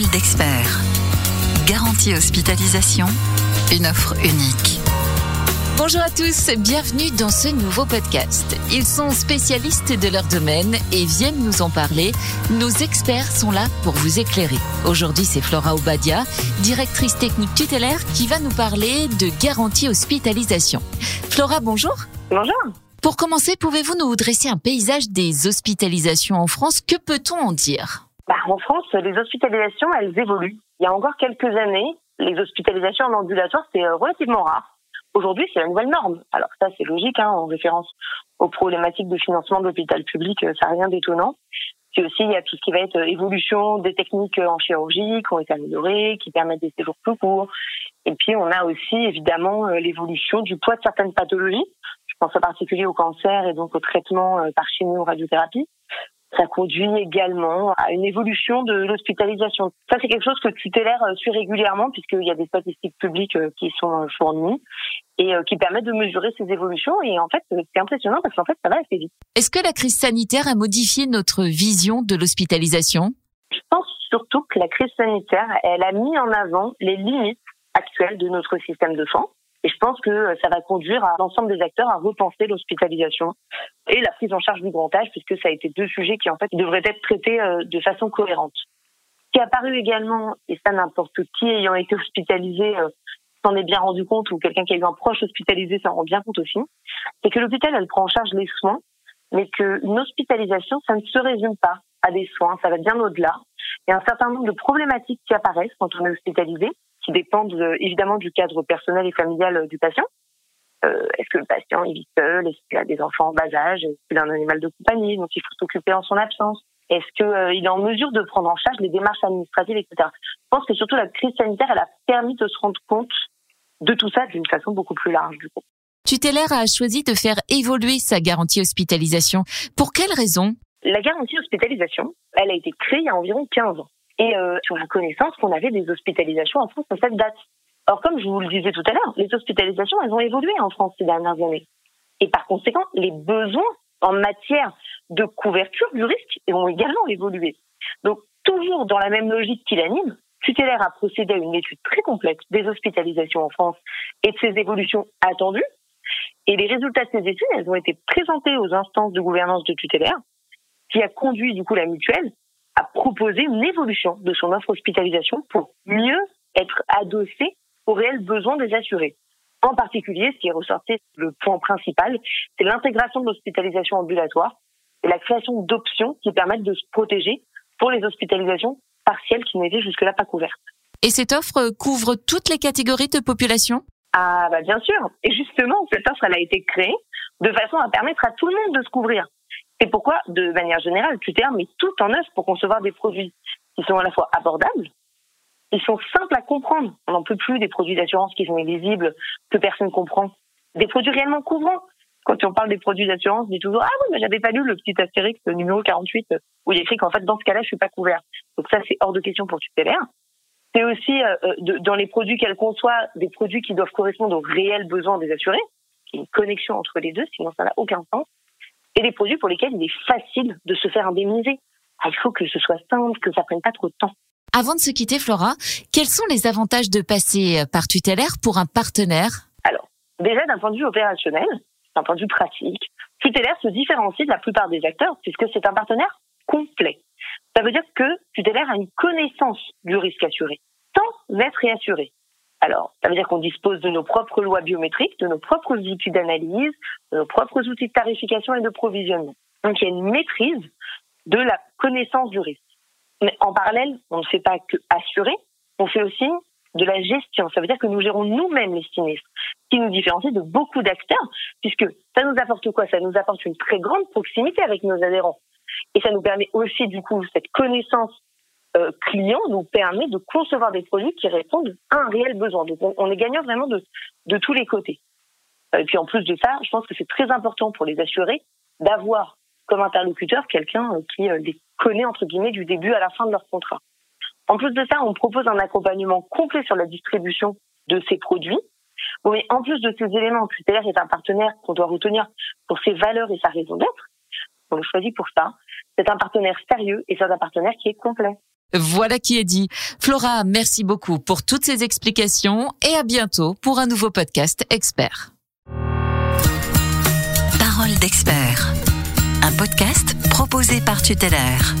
Parole d'expert. Garantie hospitalisation. Une offre unique. Bonjour à tous, bienvenue dans ce nouveau podcast. Ils sont spécialistes de leur domaine et viennent nous en parler. Nos experts sont là pour vous éclairer. Aujourd'hui, c'est Flora Obadia, directrice technique tutélaire, qui va nous parler de garantie hospitalisation. Flora, bonjour. Bonjour. Pour commencer, pouvez-vous nous dresser un paysage des hospitalisations en France? Que peut-on en dire? Bah, En France, les hospitalisations, elles évoluent. Il y a encore quelques années, les hospitalisations en ambulatoire, c'était euh, relativement rare. Aujourd'hui, c'est la nouvelle norme. Alors ça, c'est logique, hein, en référence aux problématiques de financement de l'hôpital public, euh, ça n'a rien d'étonnant. Puis aussi, il y a tout ce qui va être euh, évolution des techniques en chirurgie qui ont été améliorées, qui permettent des séjours plus courts. Et puis, on a aussi, évidemment, l'évolution du poids de certaines pathologies. Je pense en particulier au cancer et donc au traitement par chimie ou radiothérapie ça conduit également à une évolution de l'hospitalisation. Ça, c'est quelque chose que Tutélaire euh, suit régulièrement puisqu'il y a des statistiques publiques euh, qui sont euh, fournies et qui permettent de mesurer ces évolutions. Et en fait, c'est impressionnant parce qu'en fait, ça va assez vite. Est-ce que la crise sanitaire a modifié notre vision de l'hospitalisation? Je pense surtout que la crise sanitaire, elle a mis en avant les limites actuelles de notre système de soins et je pense que ça va conduire à l'ensemble des acteurs à repenser l'hospitalisation et la prise en charge du grand âge, puisque ça a été deux sujets qui en fait devraient être traités euh, de façon cohérente. Ce qui est apparu également, et ça n'importe qui ayant été hospitalisé euh, s'en est bien rendu compte, ou quelqu'un qui a eu un proche hospitalisé s'en rend bien compte aussi, c'est que l'hôpital, elle prend en charge les soins, mais qu'une hospitalisation, ça ne se résume pas à des soins, ça va bien au-delà. Il y a un certain nombre de problématiques qui apparaissent quand on est hospitalisé, qui dépendent euh, évidemment du cadre personnel et familial euh, du patient. Euh, est-ce que le patient il vit seul? Est-ce qu'il a des enfants en bas âge? Est-ce qu'il a un animal de compagnie? Dont il faut s'occuper en son absence Est-ce qu'il est en mesure de prendre en charge les démarches administratives, etc. Je pense que surtout la crise sanitaire, elle a permis de se rendre compte de tout ça d'une façon beaucoup plus large du coup. Tutélaire a choisi de faire évoluer sa garantie hospitalisation. Pour quelle raison? La garantie hospitalisation, elle a été créée il y a environ 15 ans et euh, sur la connaissance qu'on avait des hospitalisations en France à cette date. Or, comme je vous le disais tout à l'heure, les hospitalisations, elles ont évolué en France ces dernières années. Et par conséquent, les besoins en matière de couverture du risque ont également évolué. Donc, toujours dans la même logique qui l'anime, Tutélaire a procédé à une étude très complexe des hospitalisations en France et de ses évolutions attendues. Et les résultats de ces études, elles ont été présentés aux instances de gouvernance de Tutélaire, qui a conduit du coup la mutuelle à proposer une évolution de son offre hospitalisation pour mieux être adossé aux réels besoins des assurés. En particulier, ce qui est ressorti, le point principal, c'est l'intégration de l'hospitalisation ambulatoire et la création d'options qui permettent de se protéger pour les hospitalisations partielles qui n'étaient jusque-là pas couvertes. Et cette offre couvre toutes les catégories de population? Ah bah bien sûr. Et justement, cette offre, elle a été créée de façon à permettre à tout le monde de se couvrir. C'est pourquoi, de manière générale, QTR met tout en œuvre pour concevoir des produits qui sont à la fois abordables, ils sont simples à comprendre. On n'en peut plus des produits d'assurance qui sont illisibles, que personne comprend. Des produits réellement couvrants. Quand on parle des produits d'assurance, on dit toujours Ah oui, mais j'avais pas lu le petit astérix numéro 48 où il est écrit qu'en fait dans ce cas-là je suis pas couvert. Donc ça c'est hors de question pour tutélaire. C'est aussi euh, euh dans les produits qu'elle conçoit des produits qui doivent correspondre aux réels besoins des assurés. Il y a une connexion entre les deux, sinon ça n'a aucun sens et des produits pour lesquels il est facile de se faire indemniser. Ah, il faut que ce soit simple, que ça prenne pas trop de temps. Avant de se quitter, Flora, quels sont les avantages de passer par tutélaire pour un partenaire? Alors, déjà d'un point de vue opérationnel, d'un point de vue pratique, tutélaire se différencie de la plupart des acteurs puisque c'est un partenaire complet. Ça veut dire que tutélaire a une connaissance du risque assuré, sans être réassuré. Alors, ça veut dire qu'on dispose de nos propres lois biométriques, de nos propres outils d'analyse, de nos propres outils de tarification et de provisionnement. Donc, il y a une maîtrise de la connaissance du risque. Mais en parallèle, on ne fait pas que assurer, on fait aussi de la gestion. Ça veut dire que nous gérons nous-mêmes les sinistres, ce qui nous différencie de beaucoup d'acteurs, puisque ça nous apporte quoi? Ça nous apporte une très grande proximité avec nos adhérents. Et ça nous permet aussi, du coup, cette connaissance euh, client nous permet de concevoir des produits qui répondent à un réel besoin. Donc on, est gagnant vraiment de, de tous les côtés. Euh, et puis en plus de ça, je pense que c'est très important pour les assurés d'avoir comme interlocuteur quelqu'un euh, qui les connaît entre guillemets du début à la fin de leur contrat. En plus de ça, on propose un accompagnement complet sur la distribution de ces produits. mais en plus de ces éléments, QTR est un partenaire qu'on doit retenir pour ses valeurs et sa raison d'être. On le choisit pour ça. c'est un partenaire sérieux et c'est un partenaire qui est complet. Voilà qui est dit. Flora, merci beaucoup pour toutes ces explications et à bientôt pour un nouveau podcast expert. Parole d'expert. Un podcast proposé par Tutélaire.